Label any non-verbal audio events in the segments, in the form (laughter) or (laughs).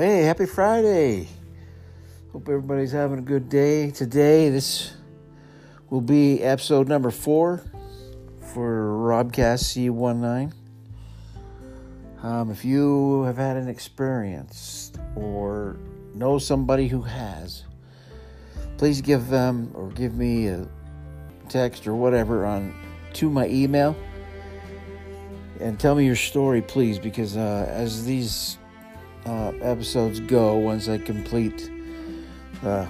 Hey, happy Friday. Hope everybody's having a good day today. This will be episode number four for Robcast C19. Um, if you have had an experience or know somebody who has, please give them or give me a text or whatever on to my email and tell me your story, please, because uh, as these uh, episodes go, once I complete uh,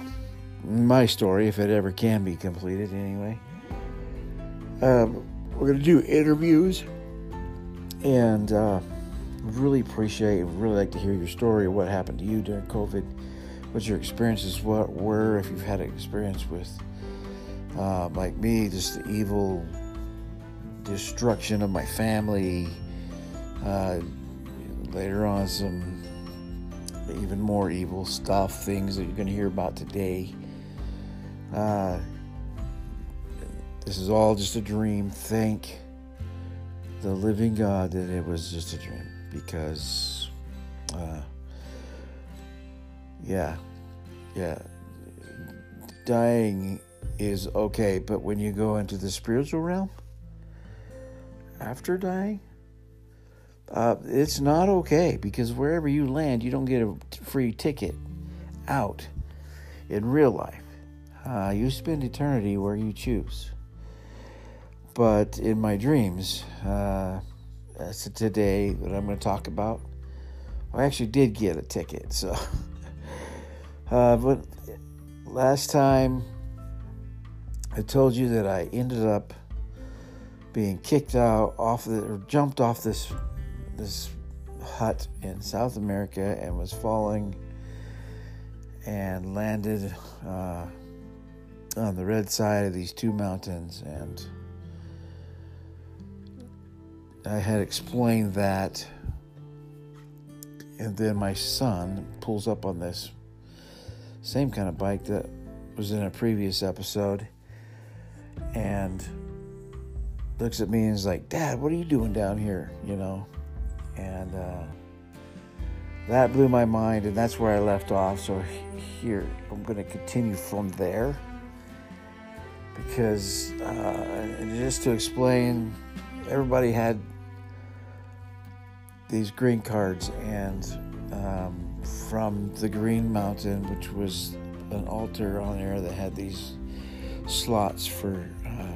my story, if it ever can be completed anyway, um, we're going to do interviews and uh, really appreciate, really like to hear your story, what happened to you during COVID, what your experiences what were, if you've had an experience with, uh, like me, just the evil destruction of my family. Uh, later on, some even more evil stuff, things that you're going to hear about today. Uh, this is all just a dream. Thank the living God that it was just a dream because, uh, yeah, yeah, dying is okay, but when you go into the spiritual realm after dying, uh, it's not okay because wherever you land, you don't get a free ticket out in real life. Uh, you spend eternity where you choose. But in my dreams, uh, today that I'm going to talk about, I actually did get a ticket. So, (laughs) uh, but last time I told you that I ended up being kicked out off the or jumped off this this hut in South America and was falling and landed uh, on the red side of these two mountains and I had explained that and then my son pulls up on this same kind of bike that was in a previous episode and looks at me and is like, Dad, what are you doing down here? You know? And uh, that blew my mind, and that's where I left off. So here, I'm going to continue from there. Because, uh, just to explain, everybody had these green cards, and um, from the Green Mountain, which was an altar on there that had these slots for uh,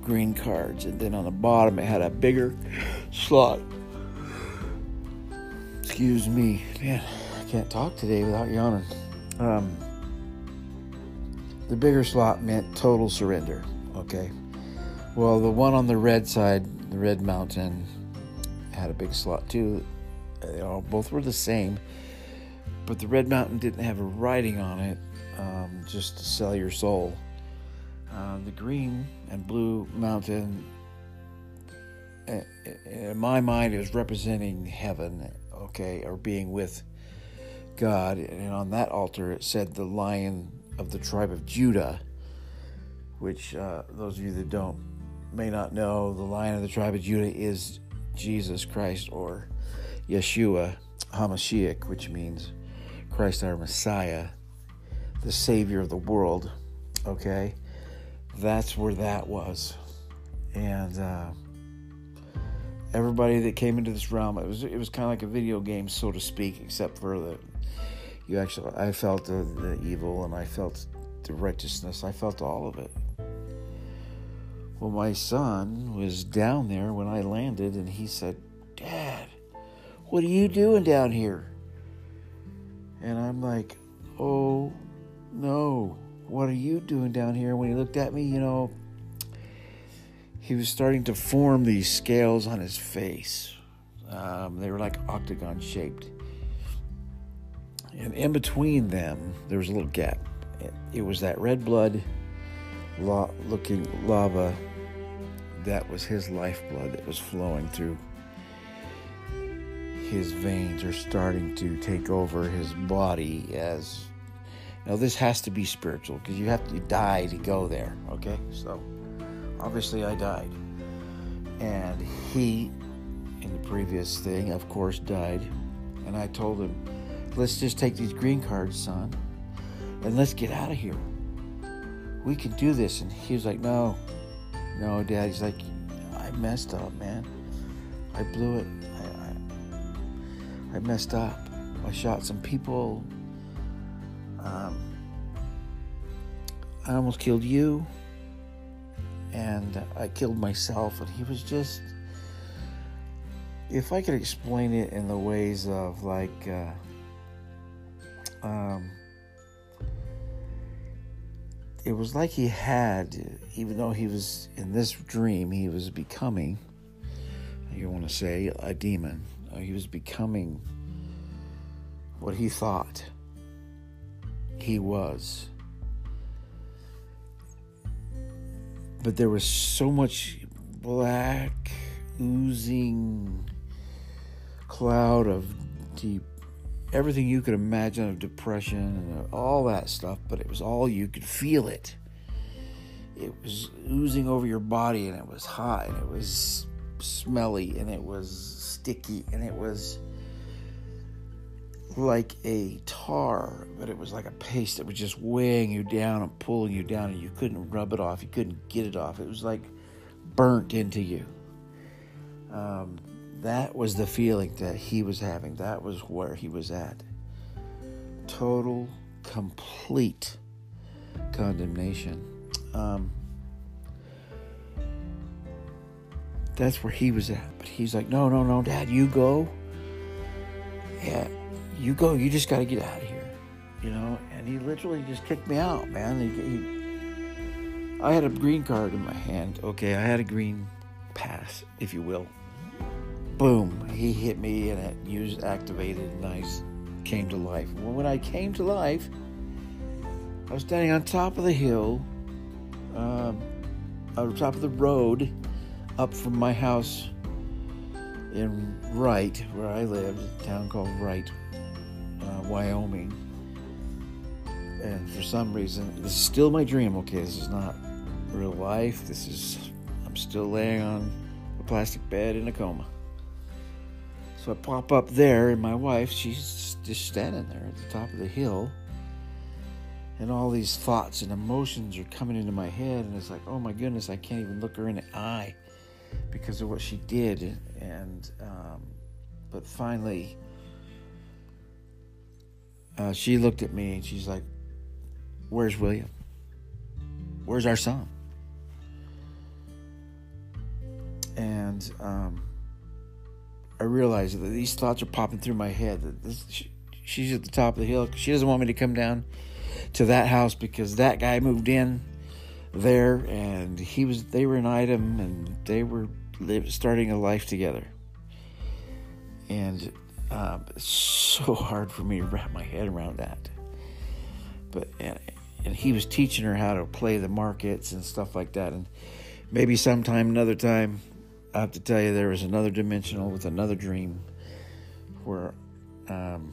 green cards, and then on the bottom it had a bigger (laughs) slot. Excuse me, man, I can't talk today without yawning. Um, the bigger slot meant total surrender. Okay. Well, the one on the red side, the red mountain, had a big slot too. They all both were the same, but the red mountain didn't have a writing on it, um, just to sell your soul. Uh, the green and blue mountain, in my mind, is representing heaven, okay, or being with God. And on that altar, it said the lion of the tribe of Judah, which uh, those of you that don't may not know, the lion of the tribe of Judah is Jesus Christ or Yeshua HaMashiach, which means Christ our Messiah, the Savior of the world. Okay that's where that was. And uh, everybody that came into this realm, it was it was kind of like a video game, so to speak, except for the you actually. I felt the, the evil and I felt the righteousness. I felt all of it. Well, my son was down there when I landed, and he said, "Dad, what are you doing down here?" And I'm like, "Oh, no." What are you doing down here? When he looked at me, you know, he was starting to form these scales on his face. Um, they were like octagon shaped. And in between them, there was a little gap. It, was that red blood la- looking lava that was his lifeblood that was flowing through his veins are starting to take over his body as now, this has to be spiritual because you have to die to go there, okay? So, obviously, I died. And he, in the previous thing, of course, died. And I told him, let's just take these green cards, son, and let's get out of here. We can do this. And he was like, no, no, Dad. He's like, I messed up, man. I blew it. I, I, I messed up. I shot some people. Um, I almost killed you. And I killed myself. And he was just if I could explain it in the ways of like, uh, um, it was like he had, even though he was in this dream, he was becoming, you want to say, a demon. Uh, he was becoming what he thought he was. But there was so much black, oozing cloud of deep everything you could imagine of depression and all that stuff, but it was all you could feel it. It was oozing over your body and it was hot and it was smelly and it was sticky and it was like a tar, but it was like a paste that was just weighing you down and pulling you down and you couldn't rub it off. You couldn't get it off. It was like burnt into you. Um, that was the feeling that he was having. That was where he was at. Total, complete condemnation. Um, that's where he was at. But he's like, no, no, no, Dad, you go. Yeah, you go. You just got to get out of here. You know? And he literally just kicked me out, man. He, he, I had a green card in my hand. Okay, I had a green pass, if you will boom, he hit me and it used activated and I came to life. Well, when I came to life, I was standing on top of the hill, um, on top of the road, up from my house in Wright, where I lived, a town called Wright, Wyoming. And for some reason, this is still my dream. Okay, this is not real life. This is I'm still laying on a plastic bed in a coma. So I pop up there, and my wife, she's just standing there at the top of the hill. And all these thoughts and emotions are coming into my head, and it's like, oh my goodness, I can't even look her in the eye because of what she did. And, um, but finally, uh, she looked at me and she's like, Where's William? Where's our son? And, um, I realized that these thoughts are popping through my head. That this, she, she's at the top of the hill. She doesn't want me to come down to that house because that guy moved in there, and he was. They were an item, and they were starting a life together. And um, it's so (laughs) hard for me to wrap my head around that. But and, and he was teaching her how to play the markets and stuff like that. And maybe sometime, another time, I have to tell you, there was another dimensional with another dream where um,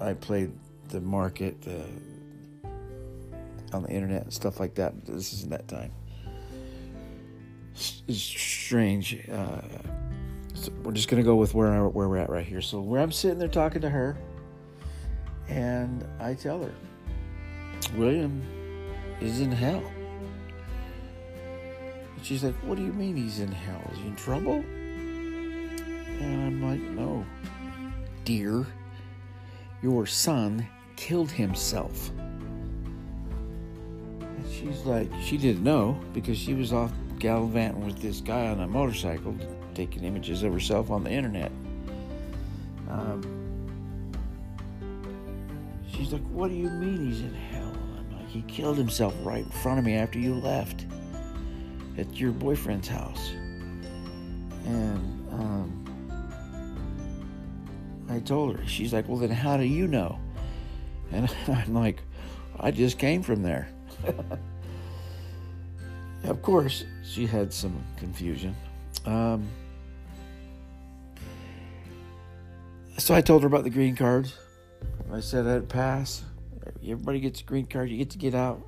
I played the market on the internet and stuff like that. This isn't that time. It's strange. Uh, we're just gonna go with where where we're at right here. So where I'm sitting there talking to her, and I tell her, William is in hell. And She's like, What do you mean he's in hell? Is he in trouble? And I'm like, No, dear. Your son killed himself. And she's like, She didn't know because she was off gallivanting with this guy on a motorcycle taking images of herself on the internet. Um, she's like, What do you mean he's in hell? I'm like, He killed himself right in front of me after you left at your boyfriend's house. And um, I told her, she's like, Well, then how do you know? And (laughs) I'm like, I just came from there. (laughs) of course, she had some confusion. Um, so I told her about the green cards. I said I'd pass. Everybody gets a green card. You get to get out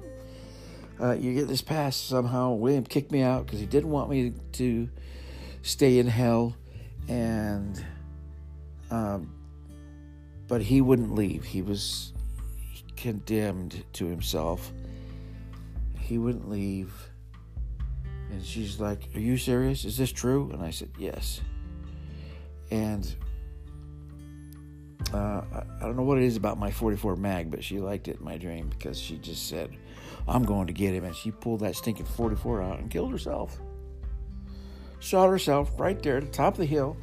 uh, you get this pass somehow. William kicked me out because he didn't want me to stay in hell, and um, but he wouldn't leave. He was condemned to himself. He wouldn't leave. And she's like, Are you serious? Is this true? And I said, Yes. And uh, I don't know what it is about my 44 mag, but she liked it in my dream because she just said, I'm going to get him. And she pulled that stinking 44 out and killed herself. Shot herself right there at the top of the hill.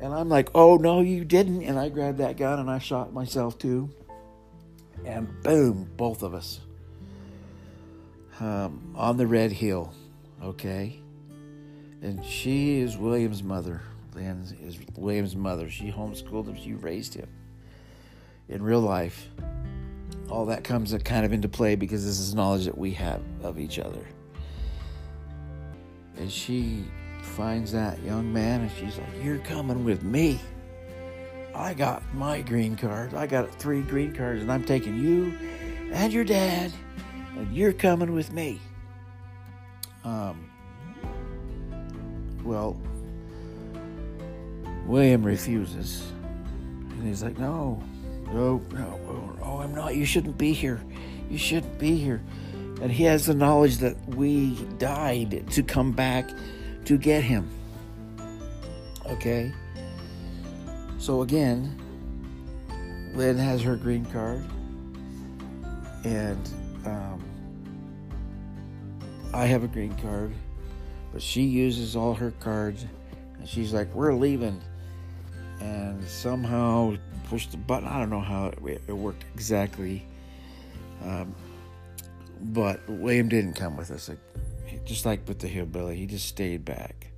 And I'm like, oh, no, you didn't. And I grabbed that gun and I shot myself too. And boom, both of us um, on the Red Hill. Okay. And she is William's mother. Lynn is William's mother. She homeschooled him, she raised him. In real life, all that comes kind of into play because this is knowledge that we have of each other. And she finds that young man and she's like, You're coming with me. I got my green card. I got three green cards, and I'm taking you and your dad, and you're coming with me. Um, well, William refuses. And he's like, No, no, no, oh, I'm not. You shouldn't be here. You shouldn't be here. And he has the knowledge that we died to come back to get him. Okay? So again, Lynn has her green card. And um, I have a green card. But she uses all her cards. And she's like, We're leaving and somehow pushed the button. I don't know how it, worked exactly, um, but William didn't come with us. Just like with the hillbilly, he just stayed back.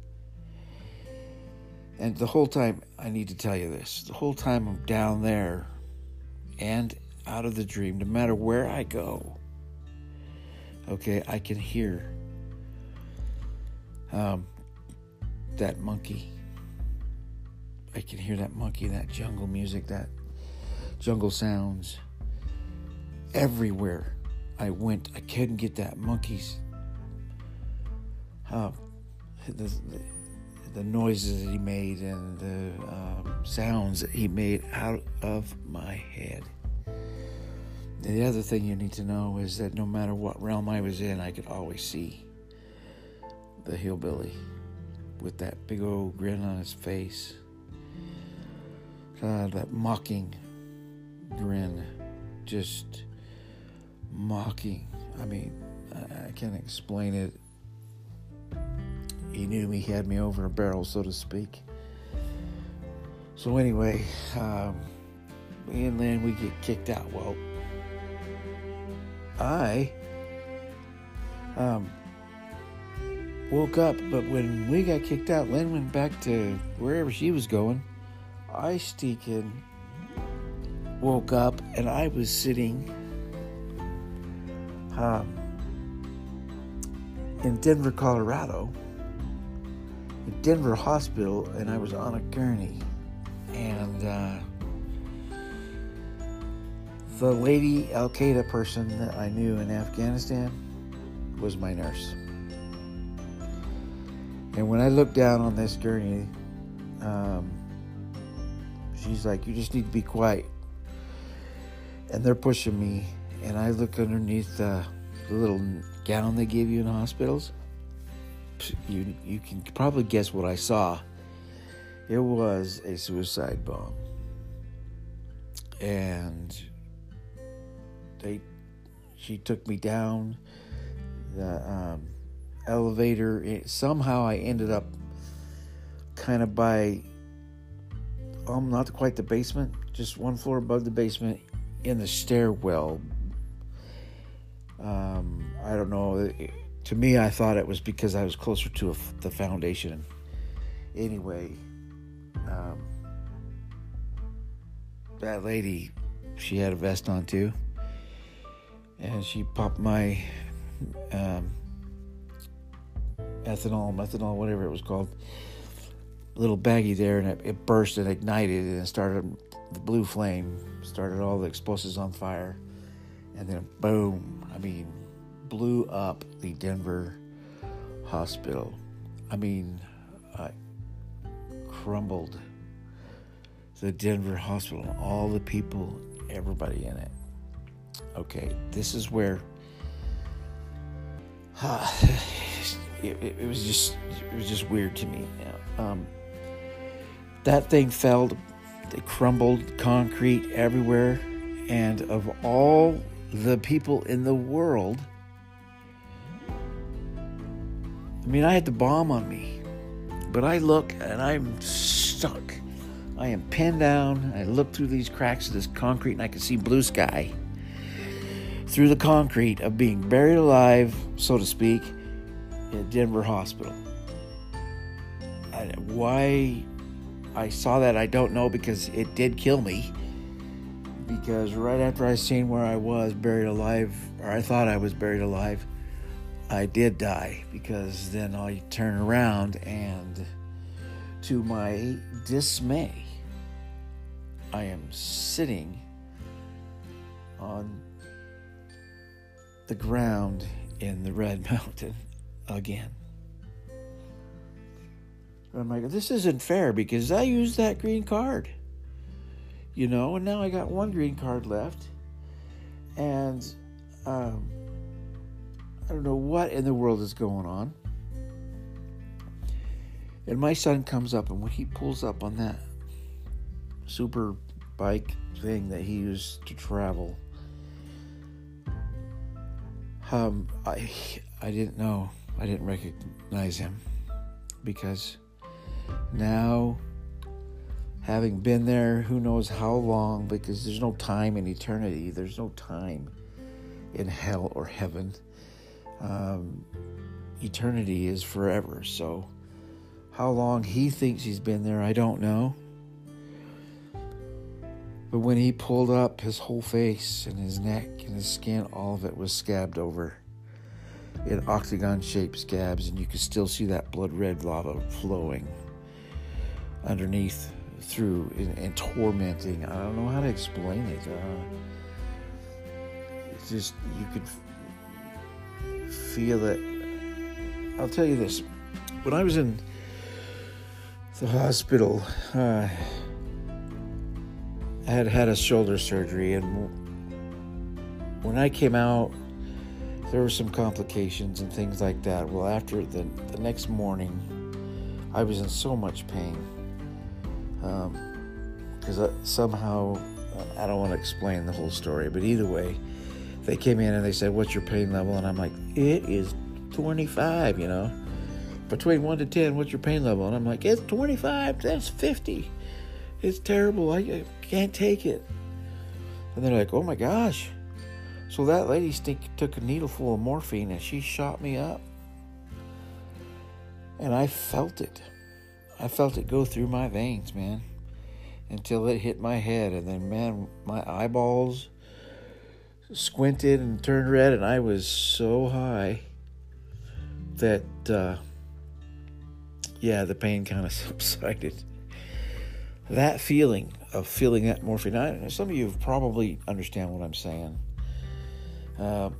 And the whole time, I need to tell you this: the whole time I'm down there, and out of the dream, no matter where I go, okay, I can hear um, that monkey I can hear that monkey, that jungle music, that jungle sounds everywhere I went. I couldn't get that monkey's uh, the, the, noises that he made and the um, sounds that he made out of my head. The other thing you need to know is that no matter what realm I was in, I could always see the hillbilly with that big old grin on his face. God, that mocking grin, just mocking. I mean, I, can't explain it. He knew me, he had me over a barrel, so to speak. So anyway, um, me and Lynn, we get kicked out. Well, I um, woke up, but when we got kicked out, Lynn went back to wherever she was going. I stinking woke up and I was sitting um, in Denver, Colorado, in Denver Hospital, and I was on a gurney. And uh, the lady Al Qaeda person that I knew in Afghanistan was my nurse. And when I looked down on this gurney, um, She's like, You just need to be quiet. And they're pushing me, and I look underneath the, the little gown they give you in hospitals. You, you can probably guess what I saw. It was a suicide bomb. And they, she took me down the um, elevator. It, somehow I ended up kind of by um, not quite the basement, just one floor above the basement in the stairwell. Um, I don't know. To me, I thought it was because I was closer to the foundation. Anyway, um, that lady, she had a vest on too, and she popped my um, ethanol, methanol, whatever it was called little baggie there, and it, it burst and ignited, and it started the blue flame, started all the explosives on fire, and then boom! I mean, blew up the Denver hospital. I mean, I crumbled the Denver hospital and all the people, everybody in it. Okay, this is where (sighs) uh, it, it, was just it was just weird to me. Um, that thing fell, it crumbled, concrete everywhere, and of all the people in the world, I mean, I had the bomb on me, but I look and I'm stuck. I am pinned down. I look through these cracks of this concrete and I can see blue sky through the concrete of being buried alive, so to speak, at Denver Hospital. I, why I saw that, I don't know because it did kill me. Because right after I seen where I was buried alive, or I thought I was buried alive, I did die. Because then I turn around and, to my dismay, I am sitting on the ground in the Red (laughs) Mountain again. I'm like, this isn't fair because I used that green card, you know, and now I got one green card left. And um, I don't know what in the world is going on. And my son comes up, and when he pulls up on that super bike thing that he used to travel, um, I I didn't know, I didn't recognize him because now, having been there, who knows how long, because there's no time in eternity, there's no time in hell or heaven. Um, eternity is forever. So, how long he thinks he's been there, I don't know. But when he pulled up, his whole face and his neck and his skin, all of it was scabbed over in octagon shaped scabs, and you could still see that blood red lava flowing underneath through and, and, tormenting. I don't know how to explain it. Uh, it's just you could feel it. I'll tell you this: when I was in the hospital, uh, I had had a shoulder surgery, and when I came out, there were some complications and things like that. Well, after the the next morning, I was in so much pain because um, somehow I don't want to explain the whole story, but either way, they came in and they said, "What's your pain level?" And I'm like, "It is 25." You know, between one to ten, what's your pain level? And I'm like, "It's 25. That's 50. It's terrible. I, I can't take it." And they're like, "Oh my gosh!" So that lady stink- took a needle full of morphine and she shot me up, and I felt it. I felt it go through my veins, man, until it hit my head. And then, man, my eyeballs squinted and turned red, and I was so high that, uh, yeah, the pain kind of (laughs) subsided. That feeling of feeling that morphine, I, some of you probably understand what I'm saying. Uh,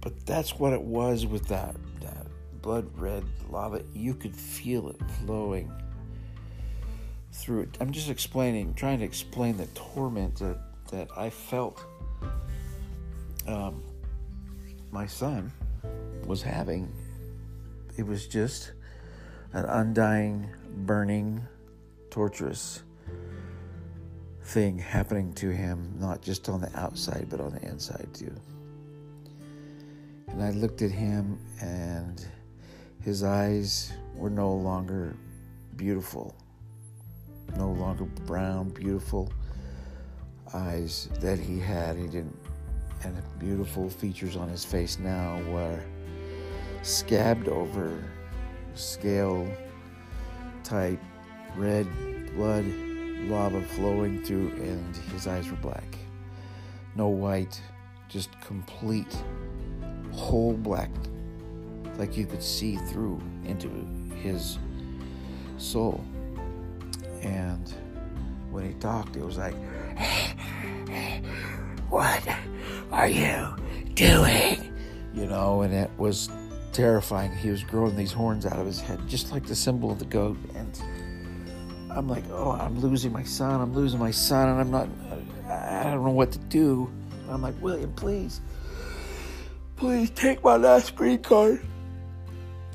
but that's what it was with that blood red lava. You could feel it flowing through it. I'm just explaining, trying to explain the torment that, that I felt um, my son was having. It was just an undying, burning, torturous thing happening to him, not just on the outside, but on the inside too. And I looked at him and his eyes were no longer beautiful, no longer brown, beautiful eyes that he had. He didn't, and the beautiful features on his face now were scabbed over, scale type, red blood, lava flowing through, and his eyes were black. No white, just complete, whole black like you could see through into his soul. And when he talked, it was like, What are you doing? You know, and it was terrifying. He was growing these horns out of his head, just like the symbol of the goat. And I'm like, oh, I'm losing my son. I'm losing my son, and I'm not. I don't know what to do. And I'm like, William, please, please take my last green card.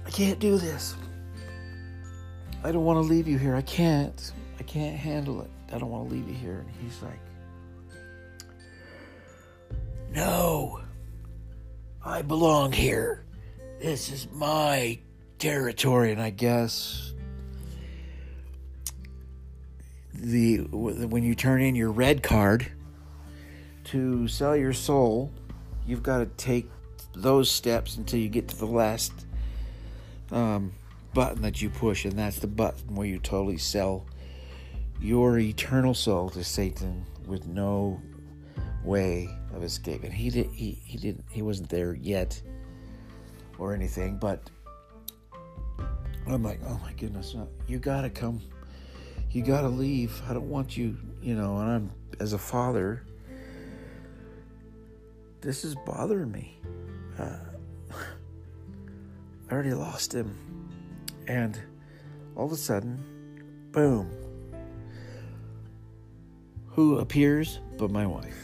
I can't do this. I don't want to leave you here. I can't. I can't handle it. I don't want to leave you here. And he's like, No, I belong here. This is my territory. And I guess the when you turn in your red card to sell your soul, you've got to take those steps until you get to the last um, button that you push, and that's the button where you totally sell your eternal soul to Satan with no way of escape. And he did he, he didn't he wasn't there yet or anything, but I'm like, oh my goodness, you gotta come you got to leave. I don't want you, you know, and I'm, as a father, this is bothering me. Uh, I already lost him. And all of a sudden, boom. Who appears but my wife?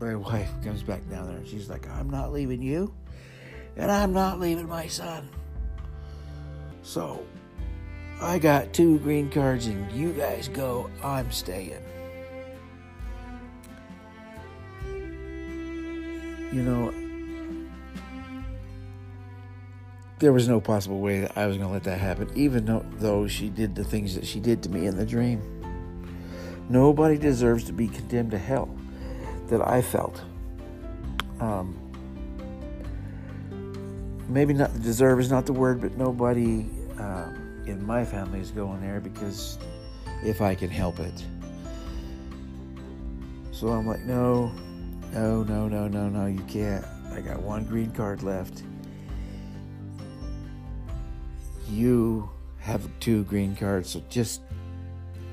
My wife comes back down there and she's like, I'm not leaving you, and I'm not leaving my son. So I got two green cards and you guys go, I'm staying. You know, there was no possible way that I was going to let that happen, even though she did the things that she did to me in the dream. Nobody deserves to be condemned to hell that I felt. Um, maybe not deserve is not the word, but nobody. Um, in my family is going there because if I can help it. So I'm like, no, no, no, no, no, no, you can't. I got one green card left. You have two green cards, so just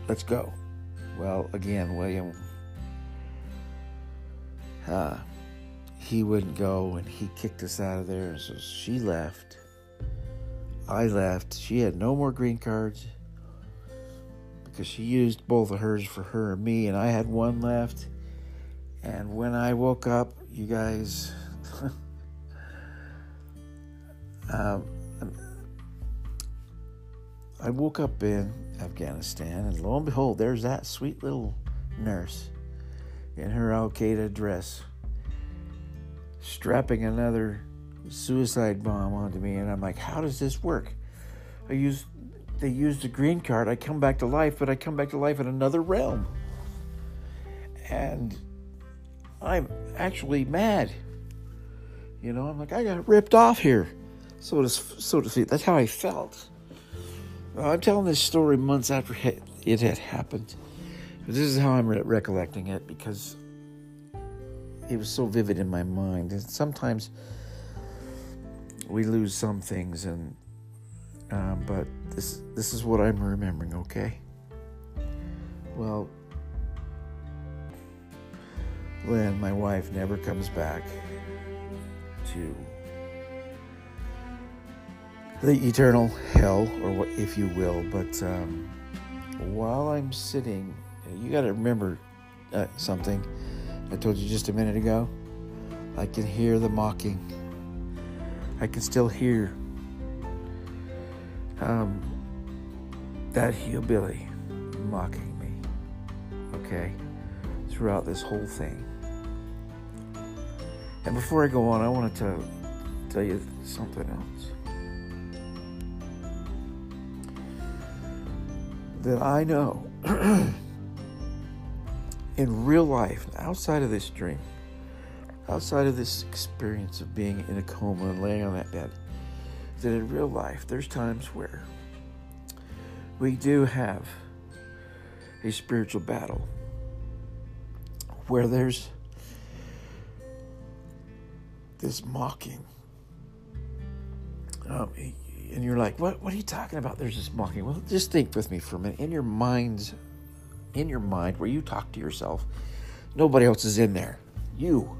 let's go. Well, again, William, uh, he wouldn't go and he kicked us out of there, so she left. I left. She had no more green cards because she used both of hers for her and me, and I had one left. And when I woke up, you guys, (laughs) um, I woke up in Afghanistan, and lo and behold, there's that sweet little nurse in her Al Qaeda dress, strapping another suicide bomb onto me, and I'm like, how does this work? I use they use the green card. I come back to life, but I come back to life in another realm, and I'm actually mad. You know, I'm like, I got ripped off here, so to so to speak. That's how I felt. I'm telling this story months after it had happened. But this is how I'm re- recollecting it because it was so vivid in my mind. And sometimes we lose some things, and um, but this this is what I'm remembering. Okay. Well, Lynn, my wife, never comes back to the eternal hell, or what, if you will. But um, while I'm sitting, you got to remember uh, something I told you just a minute ago. I can hear the mocking I can still hear um, that hillbilly mocking me, okay, throughout this whole thing. And before I go on, I wanted to tell you something else. That I know (clears throat) in real life, outside of this dream, outside of this experience of being in a coma and laying on that bed, that in real life, there's times where we do have a spiritual battle where there's this mocking. Um, and you're like, what, what are you talking about? There's this mocking. Well, just think with me for a minute. In your mind's, in your mind, where you talk to yourself, nobody else is in there. You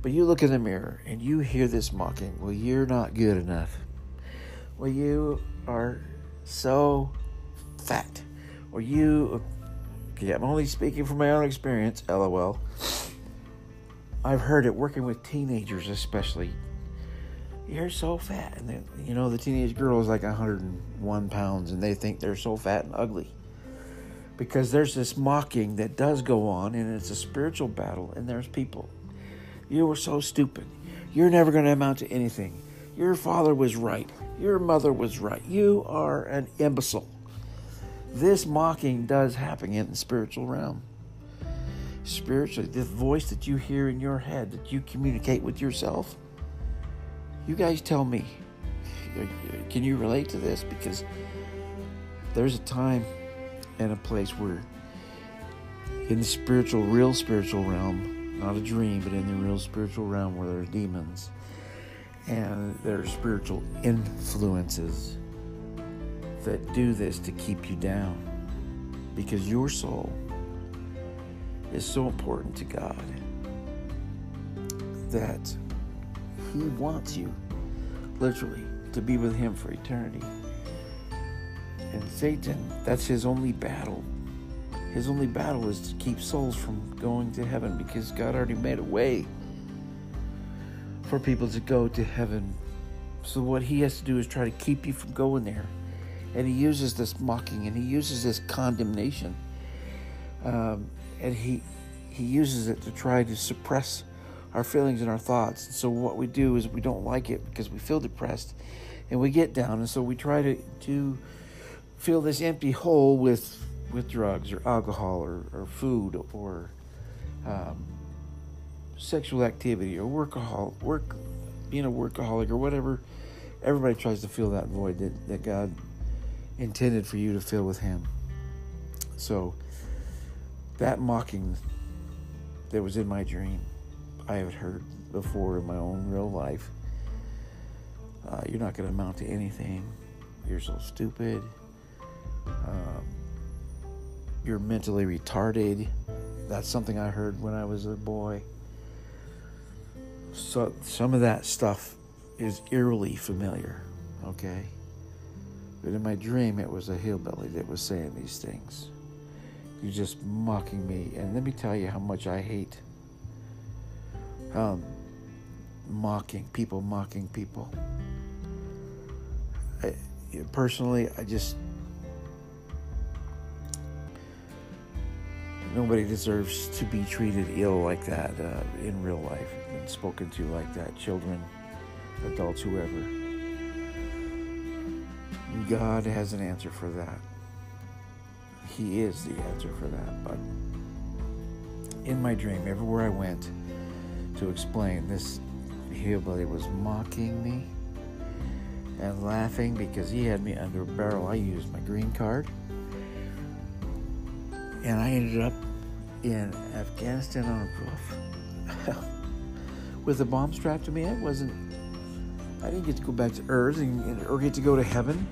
but you look in the mirror and you hear this mocking. Well, you're not good enough. Well, you are so fat. Or you, yeah, I'm only speaking from my own experience, lol. I've heard it working with teenagers, especially. You're so fat. And then, you know, the teenage girl is like 101 pounds and they think they're so fat and ugly. Because there's this mocking that does go on and it's a spiritual battle and there's people. You were so stupid. You're never going to amount to anything. Your father was right. Your mother was right. You are an imbecile. This mocking does happen in the spiritual realm. Spiritually, the voice that you hear in your head that you communicate with yourself. You guys tell me. Can you relate to this? Because there's a time and a place where, in the spiritual, real spiritual realm, not a dream, but in the real spiritual realm where there's demons and there are spiritual influences that do this to keep you down because your soul is so important to God that He wants you literally to be with Him for eternity. And Satan, that's his only battle. His only battle is to keep souls from going to heaven because God already made a way for people to go to heaven. So, what he has to do is try to keep you from going there and he uses this mocking and he uses this condemnation um, and he he uses it to try to suppress our feelings and our thoughts. And so what we do is we don't like it because we feel depressed and we get down. And so we try to to fill this empty hole with with drugs or alcohol or, or food or um, sexual activity or workaholic work being a workaholic or whatever. Everybody tries to fill that void that, that god intended for you to fill with Him. So, that mocking that was in my dream, I have heard before in my own real life. Uh, you're not going to amount to anything. You're so stupid. Um, you're mentally retarded. That's something I heard when I was a boy. So some of that stuff is eerily familiar. Okay. But in my dream, it was a hillbilly that was saying these things. You're just mocking me. And let me tell you how much I hate um, mocking people, mocking people. I, personally, I just. Nobody deserves to be treated ill like that uh, in real life and spoken to like that. Children, adults, whoever. God has an answer for that. He is the answer for that. But in my dream, everywhere I went to explain, this hillbilly was mocking me and laughing because he had me under a barrel. I used my green card. And I ended up in Afghanistan on a roof (laughs) with a bomb strapped to me. I wasn't, I didn't get to go back to Earth and, or get to go to heaven.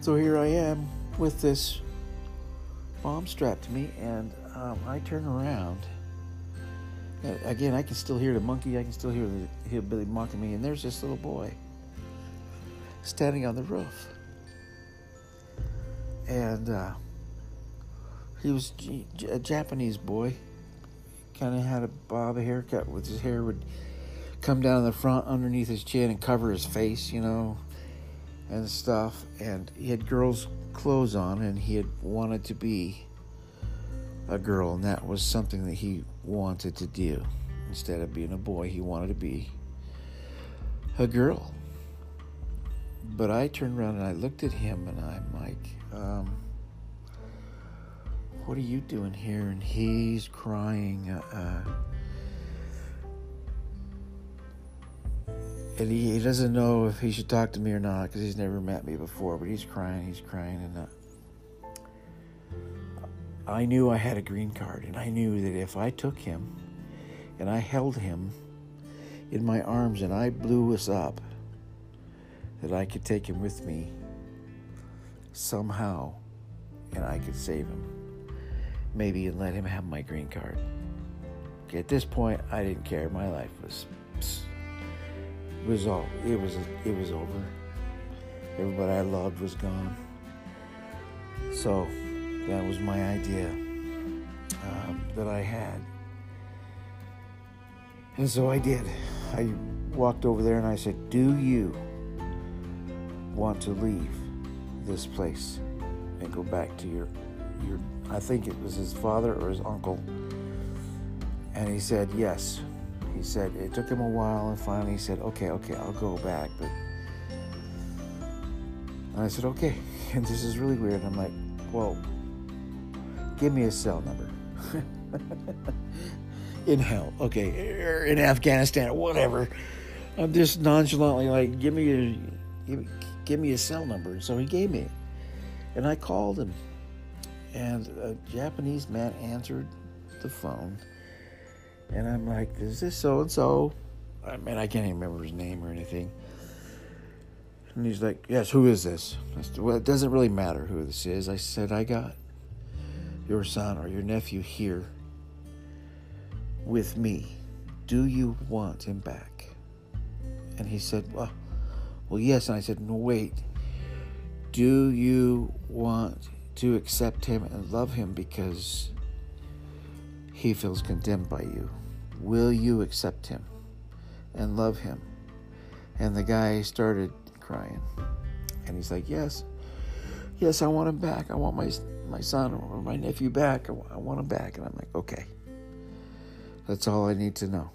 So here I am with this bomb strapped to me, and um, I turn around. Again, I can still hear the monkey, I can still hear the hillbilly mocking me, and there's this little boy standing on the roof. And uh, he was a Japanese boy, kind of had a bob haircut with his hair would come down the front underneath his chin and cover his face, you know and stuff, and he had girls' clothes on, and he had wanted to be a girl, and that was something that he wanted to do. Instead of being a boy, he wanted to be a girl. But I turned around and I looked at him, and I'm like, um, "What are you doing here?" And he's crying. Uh, uh and he, he doesn't know if he should talk to me or not because he's never met me before. But he's crying, he's crying, and uh, I knew I had a green card, and I knew that if I took him and I held him in my arms and I blew us up, that I could take him with me somehow, and I could save him, maybe, and let him have my green card. Okay, at this point, I didn't care. My life was. Was all it was it was over Everybody I loved was gone. So that was my idea um, that I had. And so I did. I walked over there and I said, Do you want to leave this place and go back to your, your, I think it was his father or his uncle? And he said, Yes. He said, It took him a while and finally he said, Okay, okay, I'll go back. But and I said, Okay. (laughs) And this is really weird. I'm like, Well, give me a cell number. (laughs) in hell, okay, or in Afghanistan, whatever. I'm just nonchalantly like, give me a, give me, give me a cell number. So he gave me and I called him, and a Japanese man answered the phone, and I'm like, is this so and so? I mean, I can't even remember his name or anything. And he's like, yes, who is this? Said, well, it doesn't really matter who this is. I said, I got your son or your nephew here with me. Do you want him back? And he said, Well, well, yes. And I said, No, wait. Do you want to accept him and love him because he feels condemned by you? Will you accept him and love him? And the guy started crying. And he's like, Yes. Yes, I want him back. I want my my son or my nephew back. I want him back. And I'm like, okay. That's all I need to know.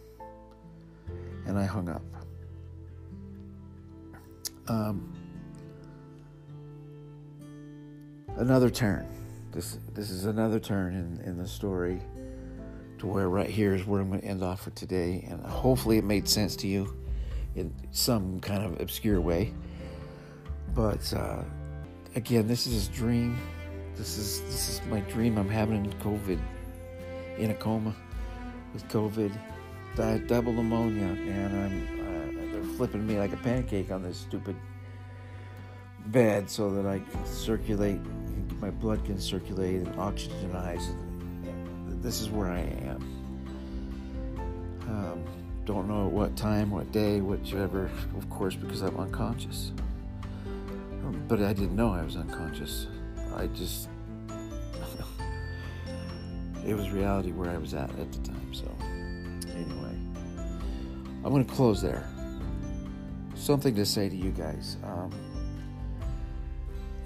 And I hung up. Um, another turn. This this is another turn in, in the story to where right here is where I'm going to end off for today. And hopefully it made sense to you in some kind of obscure way. But uh, again, this is a dream. This is this is my dream. I'm having in COVID in a coma with COVID, died double pneumonia, and I'm uh, they're flipping me like a pancake on this stupid bed so that I can circulate, my blood can circulate and oxygenize. This is where I am. Um, don't know at what time, what day, whichever, of course, because I'm unconscious. Um, but I didn't know I was unconscious. I just it was reality where I was at at the time. So, anyway, I'm going to close there. Something to say to you guys. Um,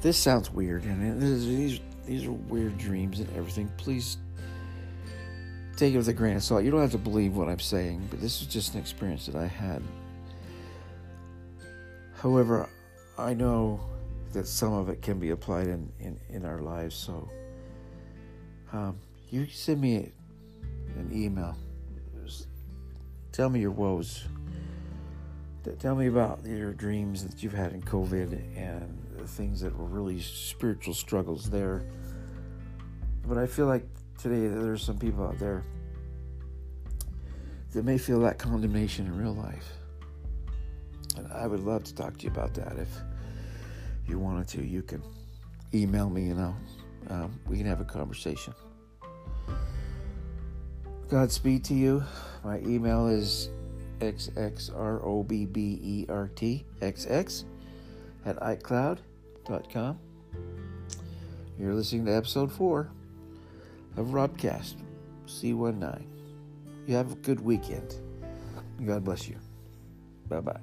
this sounds weird, and these these are weird dreams and everything. Please take it with a grain of salt. You don't have to believe what I'm saying, but this is just an experience that I had. However, I know that some of it can be applied in, in, in our lives, so um, you send me an email. Tell me your woes. Tell me about your dreams that you've had in COVID and the things that were really spiritual struggles there. But I feel like today there's some people out there that may feel that condemnation in real life. And I would love to talk to you about that. If you wanted to, you can email me, you know. Um, we can have a conversation. Godspeed to you. My email is xxrobbertxx at icloud.com. You're listening to episode 4 of Robcast C19. You have a good weekend. God bless you. Bye bye.